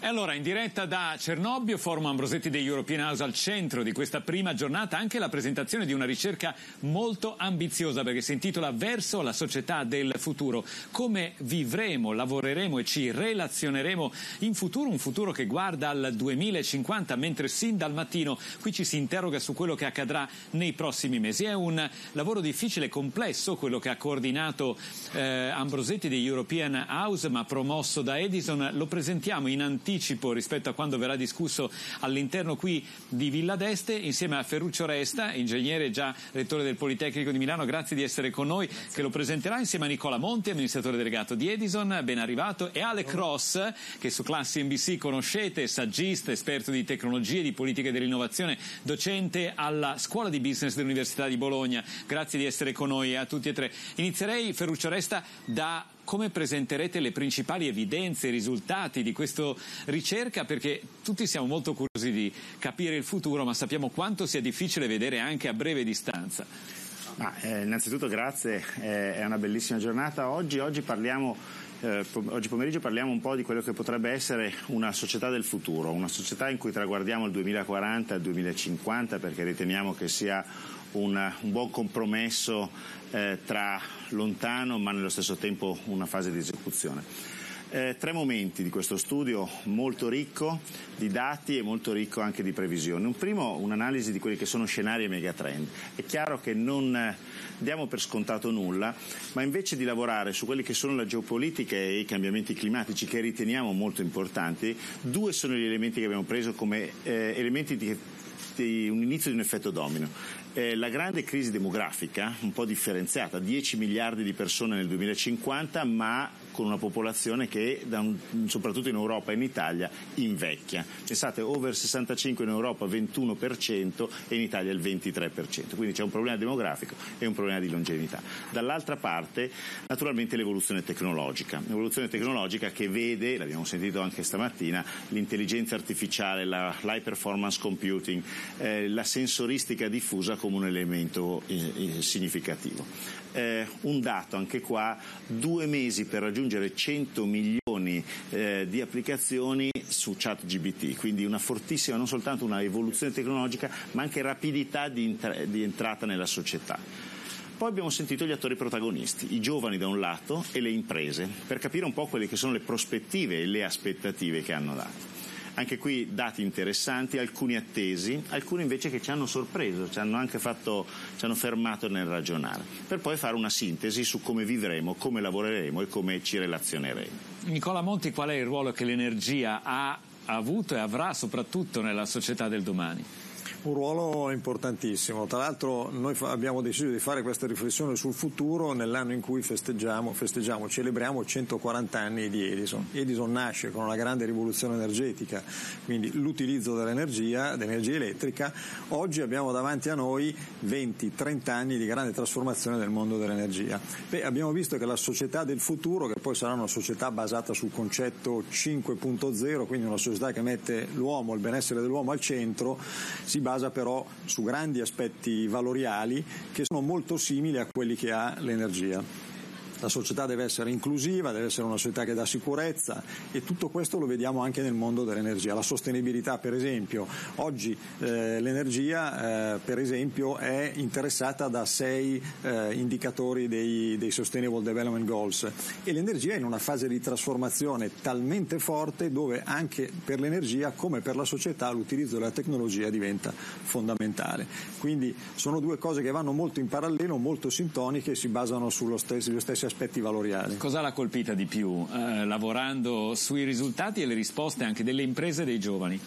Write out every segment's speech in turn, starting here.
E allora in diretta da Cernobbio, Forum Ambrosetti degli European House al centro di questa prima giornata anche la presentazione di una ricerca molto ambiziosa perché si intitola Verso la società del futuro. Come vivremo, lavoreremo e ci relazioneremo in futuro, un futuro che guarda al 2050 mentre sin dal mattino qui ci si interroga su quello che accadrà nei prossimi mesi. È un lavoro difficile e complesso quello che ha coordinato eh, Ambrosetti degli European House ma promosso da Edison. Lo presentiamo in anticipo anticipo rispetto a quando verrà discusso all'interno qui di Villa d'Este insieme a Ferruccio Resta, ingegnere già rettore del Politecnico di Milano, grazie di essere con noi, che lo presenterà insieme a Nicola Monti, amministratore delegato di Edison, ben arrivato, e Ale Cross, che su Classi NBC conoscete, saggista, esperto di tecnologie, di politiche dell'innovazione, docente alla Scuola di Business dell'Università di Bologna. Grazie di essere con noi a tutti e tre. Inizierei, Ferruccio Resta, da come presenterete le principali evidenze, i risultati di questa ricerca, perché tutti siamo molto curiosi di capire il futuro, ma sappiamo quanto sia difficile vedere anche a breve distanza. Ah, eh, innanzitutto grazie, eh, è una bellissima giornata. Oggi, oggi, parliamo, eh, oggi pomeriggio parliamo un po' di quello che potrebbe essere una società del futuro, una società in cui traguardiamo il 2040 e il 2050 perché riteniamo che sia un, un buon compromesso eh, tra lontano ma nello stesso tempo una fase di esecuzione. Eh, tre momenti di questo studio molto ricco di dati e molto ricco anche di previsioni. Un primo, un'analisi di quelli che sono scenari e megatrend. È chiaro che non eh, diamo per scontato nulla, ma invece di lavorare su quelli che sono la geopolitica e i cambiamenti climatici che riteniamo molto importanti, due sono gli elementi che abbiamo preso come eh, elementi di, di un inizio di un effetto domino eh, la grande crisi demografica, un po' differenziata, 10 miliardi di persone nel 2050, ma con una popolazione che, un, soprattutto in Europa e in Italia, invecchia. Pensate, over 65 in Europa 21% e in Italia il 23%. Quindi c'è un problema demografico e un problema di longevità. Dall'altra parte, naturalmente, l'evoluzione tecnologica. L'evoluzione tecnologica che vede, l'abbiamo sentito anche stamattina, l'intelligenza artificiale, la, l'high performance computing, eh, la sensoristica diffusa come un elemento eh, eh, significativo. Eh, un dato anche qua, due mesi per raggiungere 100 milioni eh, di applicazioni su ChatGBT, quindi una fortissima, non soltanto una evoluzione tecnologica, ma anche rapidità di, intra- di entrata nella società. Poi abbiamo sentito gli attori protagonisti, i giovani da un lato e le imprese, per capire un po' quelle che sono le prospettive e le aspettative che hanno dato. Anche qui dati interessanti, alcuni attesi, alcuni invece che ci hanno sorpreso, ci hanno anche fatto, ci hanno fermato nel ragionare, per poi fare una sintesi su come vivremo, come lavoreremo e come ci relazioneremo. Nicola Monti, qual è il ruolo che l'energia ha avuto e avrà soprattutto nella società del domani? Un ruolo importantissimo. Tra l'altro noi abbiamo deciso di fare questa riflessione sul futuro nell'anno in cui festeggiamo, festeggiamo celebriamo 140 anni di Edison. Edison nasce con una grande rivoluzione energetica, quindi l'utilizzo dell'energia, dell'energia elettrica. Oggi abbiamo davanti a noi 20-30 anni di grande trasformazione del mondo dell'energia. Beh, abbiamo visto che la società del futuro, che poi sarà una società basata sul concetto 5.0, quindi una società che mette l'uomo, il benessere dell'uomo al centro, si basa però su grandi aspetti valoriali che sono molto simili a quelli che ha l'energia. La società deve essere inclusiva, deve essere una società che dà sicurezza e tutto questo lo vediamo anche nel mondo dell'energia. La sostenibilità per esempio, oggi eh, l'energia eh, per esempio è interessata da sei eh, indicatori dei, dei Sustainable Development Goals e l'energia è in una fase di trasformazione talmente forte dove anche per l'energia come per la società l'utilizzo della tecnologia diventa fondamentale. Quindi sono due cose che vanno molto in parallelo, molto sintoniche e si basano sullo stesso, sugli stessi aspetti valoriali. Cosa l'ha colpita di più eh, lavorando sui risultati e le risposte anche delle imprese e dei giovani?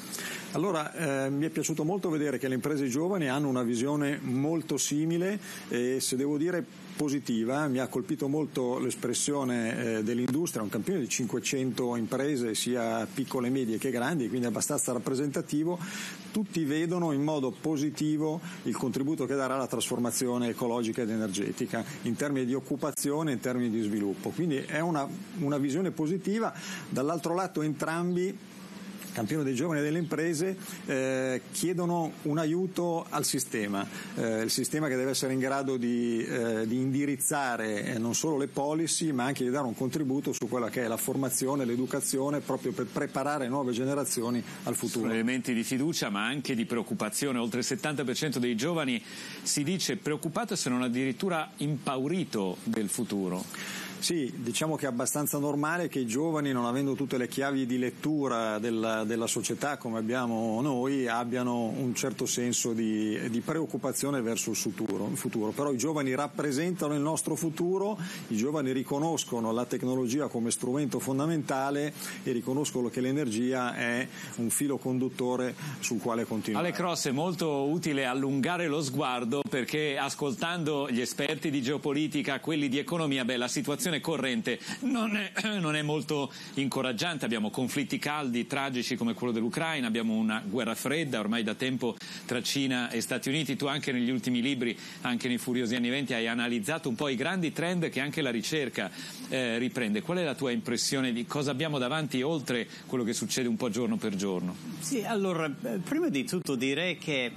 Allora, eh, mi è piaciuto molto vedere che le imprese giovani hanno una visione molto simile e se devo dire positiva, mi ha colpito molto l'espressione eh, dell'industria, un campione di 500 imprese sia piccole, medie che grandi, quindi abbastanza rappresentativo, tutti vedono in modo positivo il contributo che darà la trasformazione ecologica ed energetica in termini di occupazione in termini di sviluppo. Quindi è una, una visione positiva, dall'altro lato entrambi campione dei giovani e delle imprese, eh, chiedono un aiuto al sistema, eh, il sistema che deve essere in grado di, eh, di indirizzare eh, non solo le policy ma anche di dare un contributo su quella che è la formazione, l'educazione proprio per preparare nuove generazioni al futuro. Sono elementi di fiducia ma anche di preoccupazione, oltre il 70% dei giovani si dice preoccupato se non addirittura impaurito del futuro. Sì, diciamo che è abbastanza normale che i giovani, non avendo tutte le chiavi di lettura della, della società come abbiamo noi, abbiano un certo senso di, di preoccupazione verso il futuro, il futuro, Però i giovani rappresentano il nostro futuro, i giovani riconoscono la tecnologia come strumento fondamentale e riconoscono che l'energia è un filo conduttore sul quale continuare. Ale Cross è molto utile allungare lo sguardo perché ascoltando gli esperti di geopolitica, quelli di economia, beh, la situazione situazione corrente non è, non è, molto incoraggiante, abbiamo conflitti caldi, tragici come quello dell'Ucraina, abbiamo una guerra fredda ormai da tempo tra Cina e Stati Uniti, tu anche negli ultimi libri, anche nei furiosi anni venti, hai analizzato un po' i grandi trend che anche la ricerca eh, riprende. Qual è la tua impressione di cosa abbiamo davanti oltre quello che succede un po' giorno per giorno? Sì, allora, eh, prima di tutto direi che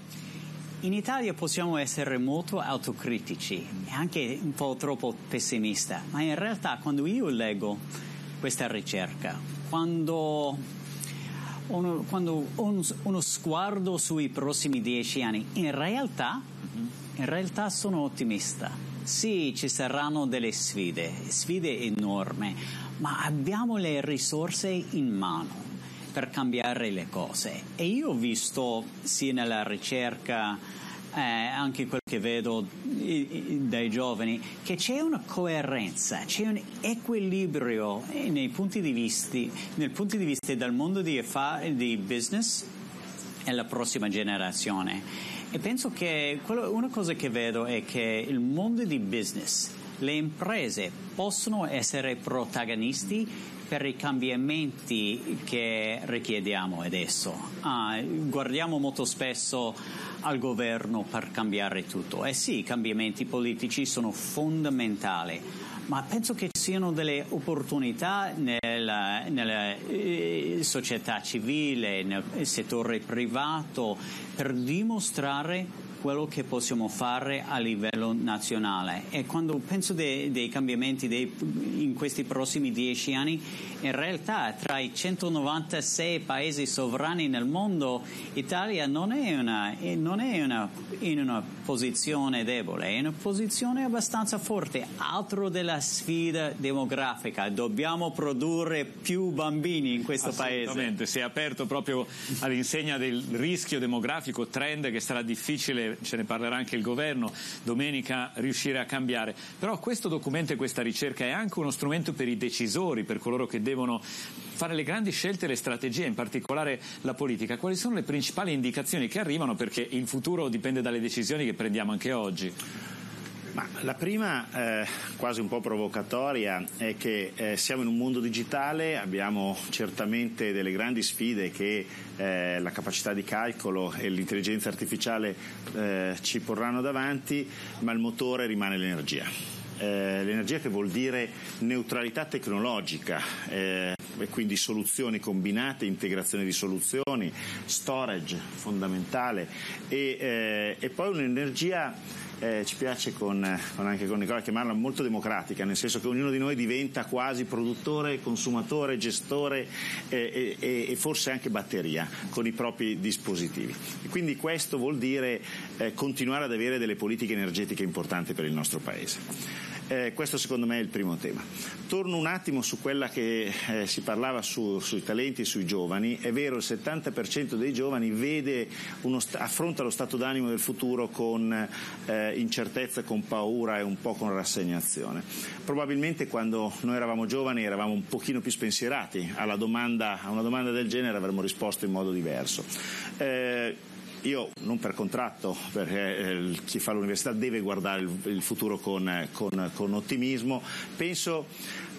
in Italia possiamo essere molto autocritici e anche un po' troppo pessimisti, ma in realtà quando io leggo questa ricerca, quando, uno, quando ho uno sguardo sui prossimi dieci anni, in realtà, in realtà sono ottimista. Sì, ci saranno delle sfide, sfide enormi, ma abbiamo le risorse in mano per cambiare le cose. E io ho visto sia nella ricerca, eh, anche quello che vedo dai giovani, che c'è una coerenza, c'è un equilibrio nei punti di vista, nel punto di vista del mondo di, di business e la prossima generazione. E penso che quello, una cosa che vedo è che il mondo di business, le imprese possono essere protagonisti per i cambiamenti che richiediamo adesso. Ah, guardiamo molto spesso al governo per cambiare tutto. Eh sì, i cambiamenti politici sono fondamentali, ma penso che ci siano delle opportunità nella, nella eh, società civile, nel settore privato, per dimostrare quello che possiamo fare a livello nazionale e quando penso dei, dei cambiamenti dei, in questi prossimi dieci anni, in realtà tra i 196 paesi sovrani nel mondo, Italia non è, una, non è una, in una posizione debole, è in una posizione abbastanza forte, altro della sfida demografica, dobbiamo produrre più bambini in questo paese. Si è aperto proprio all'insegna del rischio demografico, trend che sarà difficile ce ne parlerà anche il governo domenica, riuscire a cambiare. Però questo documento e questa ricerca è anche uno strumento per i decisori, per coloro che devono fare le grandi scelte e le strategie, in particolare la politica. Quali sono le principali indicazioni che arrivano? Perché il futuro dipende dalle decisioni che prendiamo anche oggi. Ma la prima, eh, quasi un po' provocatoria, è che eh, siamo in un mondo digitale, abbiamo certamente delle grandi sfide che eh, la capacità di calcolo e l'intelligenza artificiale eh, ci porranno davanti, ma il motore rimane l'energia. Eh, l'energia che vuol dire neutralità tecnologica eh, e quindi soluzioni combinate, integrazione di soluzioni, storage fondamentale e, e poi un'energia eh, ci piace con, con, anche con Nicola chiamarla molto democratica, nel senso che ognuno di noi diventa quasi produttore, consumatore, gestore eh, e, e, forse anche batteria con i propri dispositivi. E quindi questo vuol dire eh, continuare ad avere delle politiche energetiche importanti per il nostro Paese. Eh, questo secondo me è il primo tema. Torno un attimo su quella che eh, si parlava su, sui talenti e sui giovani. È vero, il 70% dei giovani uno, affronta lo stato d'animo del futuro con eh, incertezza, con paura e un po' con rassegnazione. Probabilmente quando noi eravamo giovani eravamo un pochino più spensierati domanda, a una domanda del genere avremmo risposto in modo diverso. Io non per contratto, perché eh, chi fa l'università deve guardare il, il futuro con, con, con ottimismo, penso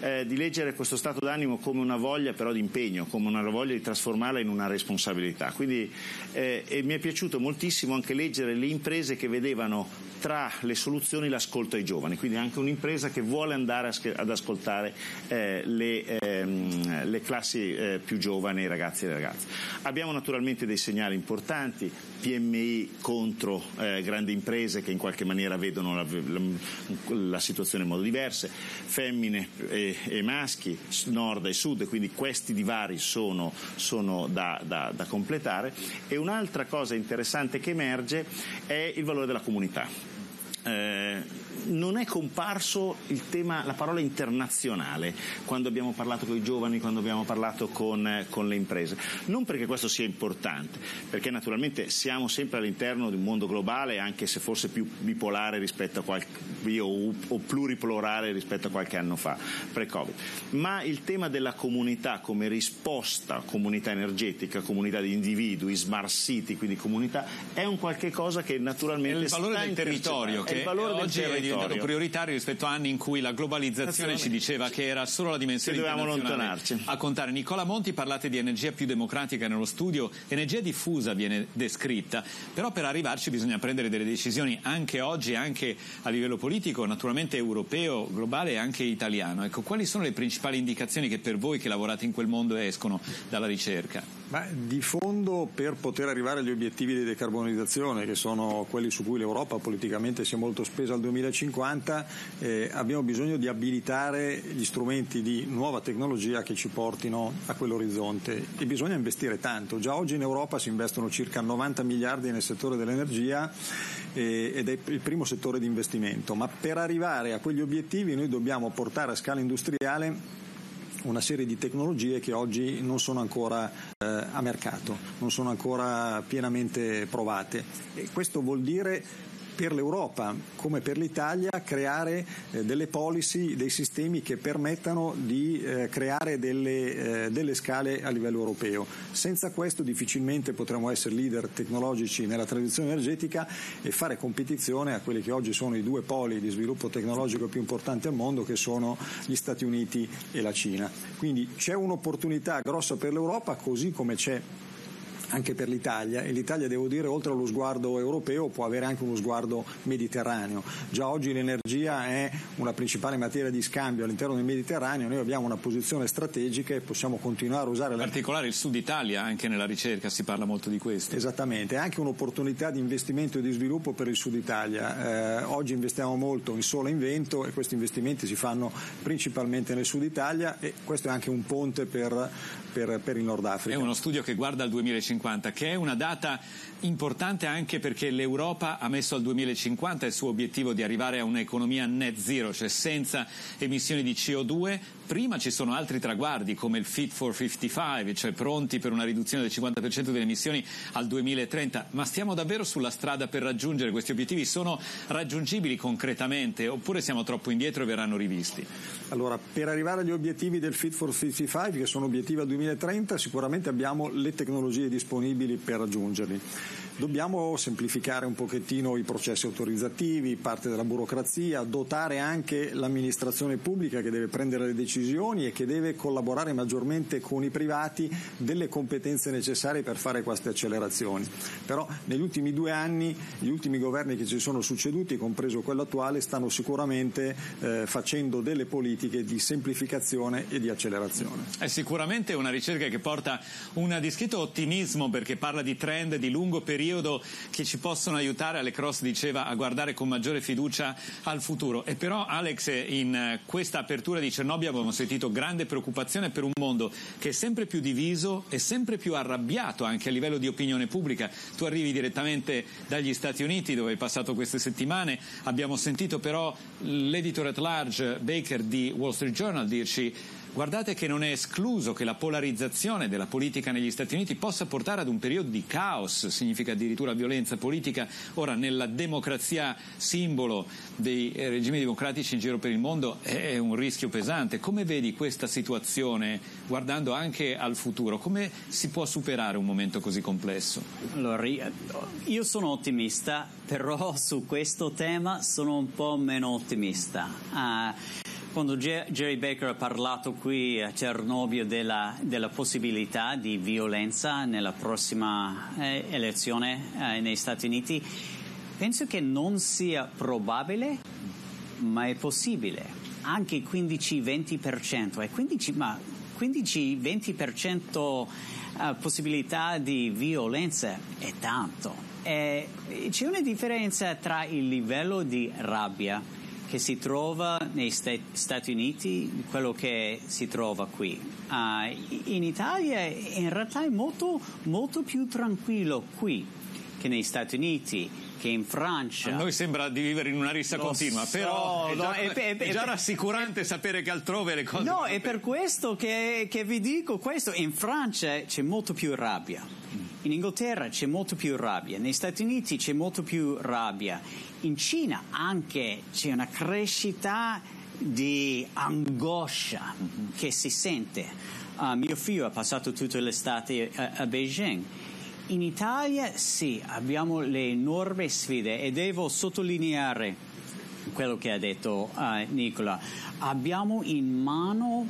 eh, di leggere questo stato d'animo come una voglia però di impegno, come una voglia di trasformarla in una responsabilità. Quindi eh, mi è piaciuto moltissimo anche leggere le imprese che vedevano tra le soluzioni l'ascolto ai giovani, quindi anche un'impresa che vuole andare ad ascoltare eh, le, ehm, le, classi eh, più giovani, i ragazzi e le ragazze. Abbiamo naturalmente dei segnali importanti, PMI contro eh, grandi imprese che in qualche maniera vedono la, la, la situazione in modo diverso, femmine e, e, maschi, nord e sud, quindi questi divari sono, sono da, da, da completare. E un'altra cosa interessante che emerge è il valore della comunità. Eh, non è comparso tema, la parola internazionale quando abbiamo parlato con i giovani, quando abbiamo parlato con, con, le imprese. Non perché questo sia importante, perché naturalmente siamo sempre all'interno di un mondo globale, anche se forse più bipolare rispetto a qualche o, o pluripolare rispetto a qualche anno fa, pre-Covid. Ma il tema della comunità come risposta, comunità energetica, comunità di individui, smart city, quindi comunità, è un qualche cosa che naturalmente... È il valore del territorio, che è diventato prioritario rispetto a anni in cui la globalizzazione ci diceva che era solo la dimensione internazionale a contare. Nicola Monti parlate di energia più democratica nello studio, energia diffusa viene descritta, però per arrivarci bisogna prendere delle decisioni anche oggi, anche a livello politico, naturalmente europeo, globale e anche italiano. Ecco, quali sono le principali indicazioni che per voi che lavorate in quel mondo escono dalla ricerca? Ma di fondo per poter arrivare agli obiettivi di decarbonizzazione, che sono quelli su cui l'Europa politicamente si è molto spesa al 2050, eh, abbiamo bisogno di abilitare gli strumenti di nuova tecnologia che ci portino a quell'orizzonte e bisogna investire tanto. Già oggi in Europa si investono circa 90 miliardi nel settore dell'energia eh, ed è il primo settore di investimento, ma per arrivare a quegli obiettivi noi dobbiamo portare a scala industriale una serie di tecnologie che oggi non sono ancora eh, a mercato, non sono ancora pienamente provate. E questo vuol dire per l'Europa come per l'Italia creare eh, delle policy, dei sistemi che permettano di eh, creare delle, eh, delle, scale a livello europeo. Senza questo difficilmente potremo essere leader tecnologici nella transizione energetica e fare competizione a quelli che oggi sono i due poli di sviluppo tecnologico più importanti al mondo che sono gli Stati Uniti e la Cina. Quindi c'è un'opportunità grossa per l'Europa così come c'è anche per l'Italia e l'Italia devo dire oltre allo sguardo europeo può avere anche uno sguardo mediterraneo. Già oggi l'energia è una principale materia di scambio all'interno del Mediterraneo, noi abbiamo una posizione strategica e possiamo continuare a usare In particolare il Sud Italia, anche nella ricerca si parla molto di questo. Esattamente, è anche un'opportunità di investimento e di sviluppo per il Sud Italia. Eh, oggi investiamo molto in sole e in vento e questi investimenti si fanno principalmente nel Sud Italia e questo è anche un ponte per, per, per il Nord Africa. È uno studio che guarda al 2050 2050, che è una data importante anche perché l'Europa ha messo al 2050 il suo obiettivo di arrivare a un'economia net zero, cioè senza emissioni di CO2. Prima ci sono altri traguardi come il Fit for 55, cioè pronti per una riduzione del 50% delle emissioni al 2030, ma stiamo davvero sulla strada per raggiungere questi obiettivi? Sono raggiungibili concretamente oppure siamo troppo indietro e verranno rivisti? Allora, per arrivare agli obiettivi del Fit for 55, che sono obiettivi al 2030, sicuramente abbiamo le tecnologie disponibili per raggiungerli. Dobbiamo semplificare un pochettino i processi autorizzativi, parte della burocrazia, dotare anche l'amministrazione pubblica che deve prendere le decisioni e che deve collaborare maggiormente con i privati delle competenze necessarie per fare queste accelerazioni. Però negli ultimi due anni gli ultimi governi che ci sono succeduti, compreso quello attuale, stanno sicuramente eh, facendo delle politiche di semplificazione e di accelerazione. È sicuramente una ricerca che porta un discreto ottimismo perché parla di trend di lungo periodo periodo che ci possono aiutare, Ale Cross diceva, a guardare con maggiore fiducia al futuro. E però Alex, in questa apertura di Cernobbio abbiamo sentito grande preoccupazione per un mondo che è sempre più diviso e sempre più arrabbiato anche a livello di opinione pubblica. Tu arrivi direttamente dagli Stati Uniti dove hai passato queste settimane, abbiamo sentito però l'editor at large Baker di Wall Street Journal dirci Guardate che non è escluso che la polarizzazione della politica negli Stati Uniti possa portare ad un periodo di caos significativo addirittura violenza politica. Ora, nella democrazia simbolo dei regimi democratici in giro per il mondo è un rischio pesante. Come vedi questa situazione guardando anche al futuro? Come si può superare un momento così complesso? Allora, io sono ottimista, però su questo tema sono un po' meno ottimista. Uh, quando Jerry Baker ha parlato qui a Cernobbio della, della possibilità di violenza nella prossima eh, elezione eh, negli Stati Uniti, penso che non sia probabile, ma è possibile. Anche 15-20%, è 15, ma 15-20% eh, possibilità di violenza è tanto. E c'è una differenza tra il livello di rabbia che si trova negli Stati Uniti, quello che si trova qui. Uh, in Italia in realtà è molto, molto più tranquillo qui che negli Stati Uniti che in Francia. A noi sembra di vivere in una rissa continua, so, però è già, no, è, è, è già rassicurante sapere che altrove le cose. No, è per questo che, che, vi dico questo. In Francia c'è molto più rabbia, in Inghilterra c'è molto più rabbia, negli Stati Uniti c'è molto più rabbia in Cina anche c'è una crescita di angoscia che si sente. Uh, mio figlio ha passato tutta l'estate a, a Beijing. In Italia sì, abbiamo le enormi sfide e devo sottolineare quello che ha detto uh, Nicola. Abbiamo in mano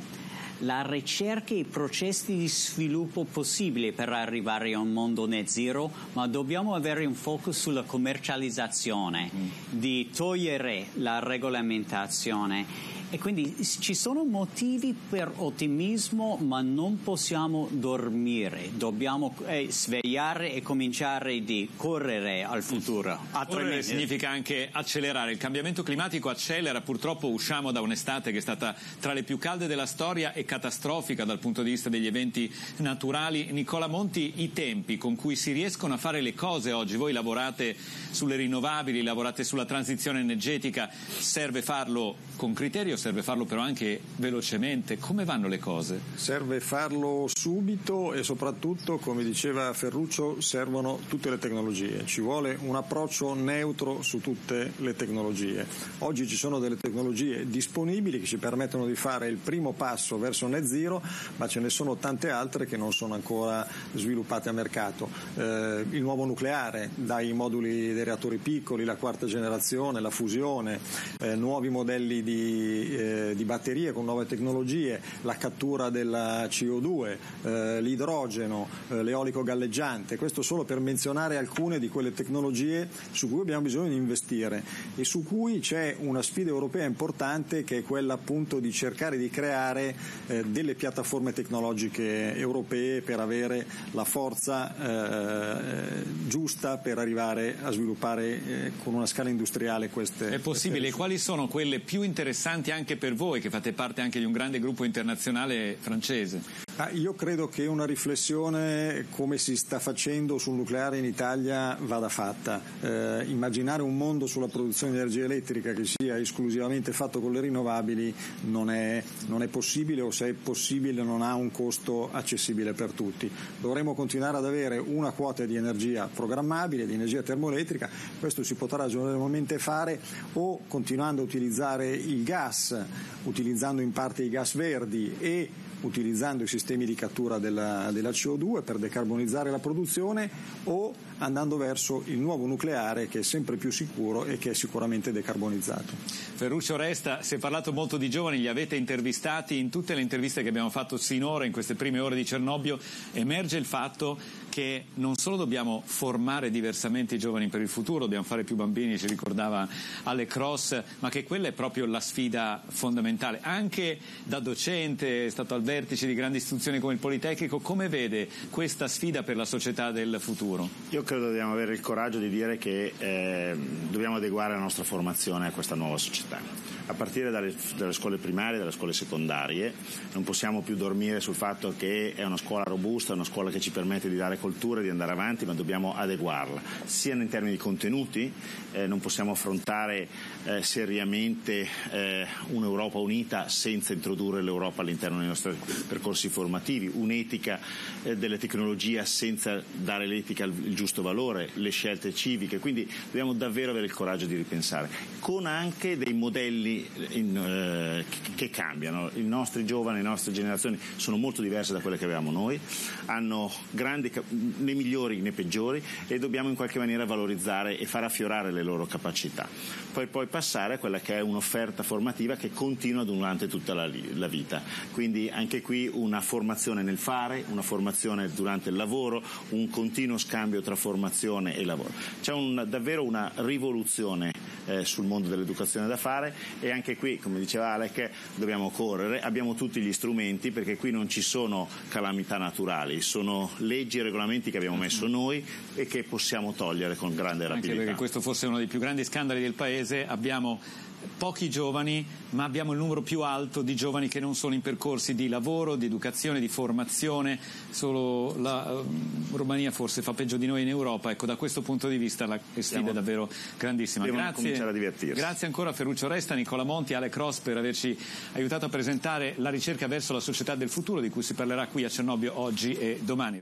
la ricerca e i processi di sviluppo possibili per arrivare a un mondo net zero, ma dobbiamo avere un focus sulla commercializzazione, mm. di togliere la regolamentazione e quindi ci sono motivi per ottimismo, ma non possiamo dormire, dobbiamo eh, svegliare e cominciare di correre al futuro. Correre significa anche accelerare, il cambiamento climatico accelera, purtroppo usciamo da un'estate che è stata tra le più calde della storia e catastrofica dal punto di vista degli eventi naturali. Nicola Monti, i tempi con cui si riescono a fare le cose oggi, voi lavorate sulle rinnovabili, lavorate sulla transizione energetica, serve farlo con criterio serve farlo però anche velocemente. Come vanno le cose? Serve farlo subito e soprattutto, come diceva Ferruccio, servono tutte le tecnologie. Ci vuole un approccio neutro su tutte le tecnologie. Oggi ci sono delle tecnologie disponibili che ci permettono di fare il primo passo verso net zero, ma ce ne sono tante altre che non sono ancora sviluppate a mercato. Eh, il nuovo nucleare, dai moduli dei reattori piccoli, la quarta generazione, la fusione, eh, nuovi modelli di, eh, di, batterie con nuove tecnologie, la cattura della CO2, eh, l'idrogeno, eh, l'eolico galleggiante, questo solo per menzionare alcune di quelle tecnologie su cui abbiamo bisogno di investire e su cui c'è una sfida europea importante che è quella appunto di cercare di creare eh, delle piattaforme tecnologiche europee per avere la forza eh, giusta per arrivare a sviluppare con una scala industriale queste. È possibile, quali sono quelle più interessanti anche per voi che fate parte anche di un grande gruppo internazionale francese? Ah, io credo che una riflessione come si sta facendo sul nucleare in Italia vada fatta. Eh, immaginare un mondo sulla produzione di energia elettrica che sia esclusivamente fatto con le rinnovabili non è, non è possibile o se è possibile non ha un costo accessibile per tutti. Dovremo continuare ad avere una quota di energia programmabile, di energia termoelettrica, questo si potrà ragionevolmente fare o continuando a utilizzare il gas, utilizzando in parte i gas verdi e utilizzando i sistemi di cattura della, della, CO2 per decarbonizzare la produzione o andando verso il nuovo nucleare che è sempre più sicuro e che è sicuramente decarbonizzato. Ferruccio Resta, si è parlato molto di giovani, li avete intervistati, in tutte le interviste che abbiamo fatto sinora in queste prime ore di Cernobbio emerge il fatto che non solo dobbiamo formare diversamente i giovani per il futuro, dobbiamo fare più bambini, ci ricordava Ale Cross, ma che quella è proprio la sfida fondamentale. Anche da docente, è stato al vertice di grandi istituzioni come il Politecnico, come vede questa sfida per la società del futuro? Io credo dobbiamo avere il coraggio di dire che eh, dobbiamo adeguare la nostra formazione a questa nuova società a partire dalle, dalle scuole primarie dalle scuole secondarie. Non possiamo più dormire sul fatto che è una scuola robusta, una scuola che ci permette di dare cultura e di andare avanti, ma dobbiamo adeguarla, sia in termini di contenuti, eh, non possiamo affrontare eh, seriamente eh, un'Europa unita senza introdurre l'Europa all'interno dei nostri percorsi formativi, un'etica eh, delle tecnologie senza dare l'etica il giusto valore, le scelte civiche, quindi dobbiamo davvero avere il coraggio di ripensare, con anche dei modelli in, eh, che cambiano. I nostri giovani, le nostre generazioni sono molto diverse da quelle che avevamo noi, hanno grandi, né migliori né peggiori e dobbiamo in qualche maniera valorizzare e far affiorare le loro capacità. Poi, poi passare a quella che è un'offerta formativa che continua durante tutta la, la vita. Quindi anche qui una formazione nel fare, una formazione durante il lavoro, un continuo scambio tra formazione e lavoro. C'è un, davvero una rivoluzione eh, sul mondo dell'educazione da fare e anche qui, come diceva Alec, dobbiamo correre, abbiamo tutti gli strumenti perché qui non ci sono calamità naturali, sono leggi e regolamenti che abbiamo messo noi e che possiamo togliere con grande rapidità. Anche perché questo fosse uno dei più grandi scandali del Paese, abbiamo pochi giovani, ma abbiamo il numero più alto di giovani che non sono in percorsi di lavoro, di educazione, di formazione. Solo la uh, Romania forse fa peggio di noi in Europa. Ecco, da questo punto di vista la sfida è davvero grandissima. Grazie, grazie ancora a Ferruccio Resta, Nicola Monti, Ale Cross per averci aiutato a presentare la ricerca verso la società del futuro di cui si parlerà qui a Cernobbio oggi e domani.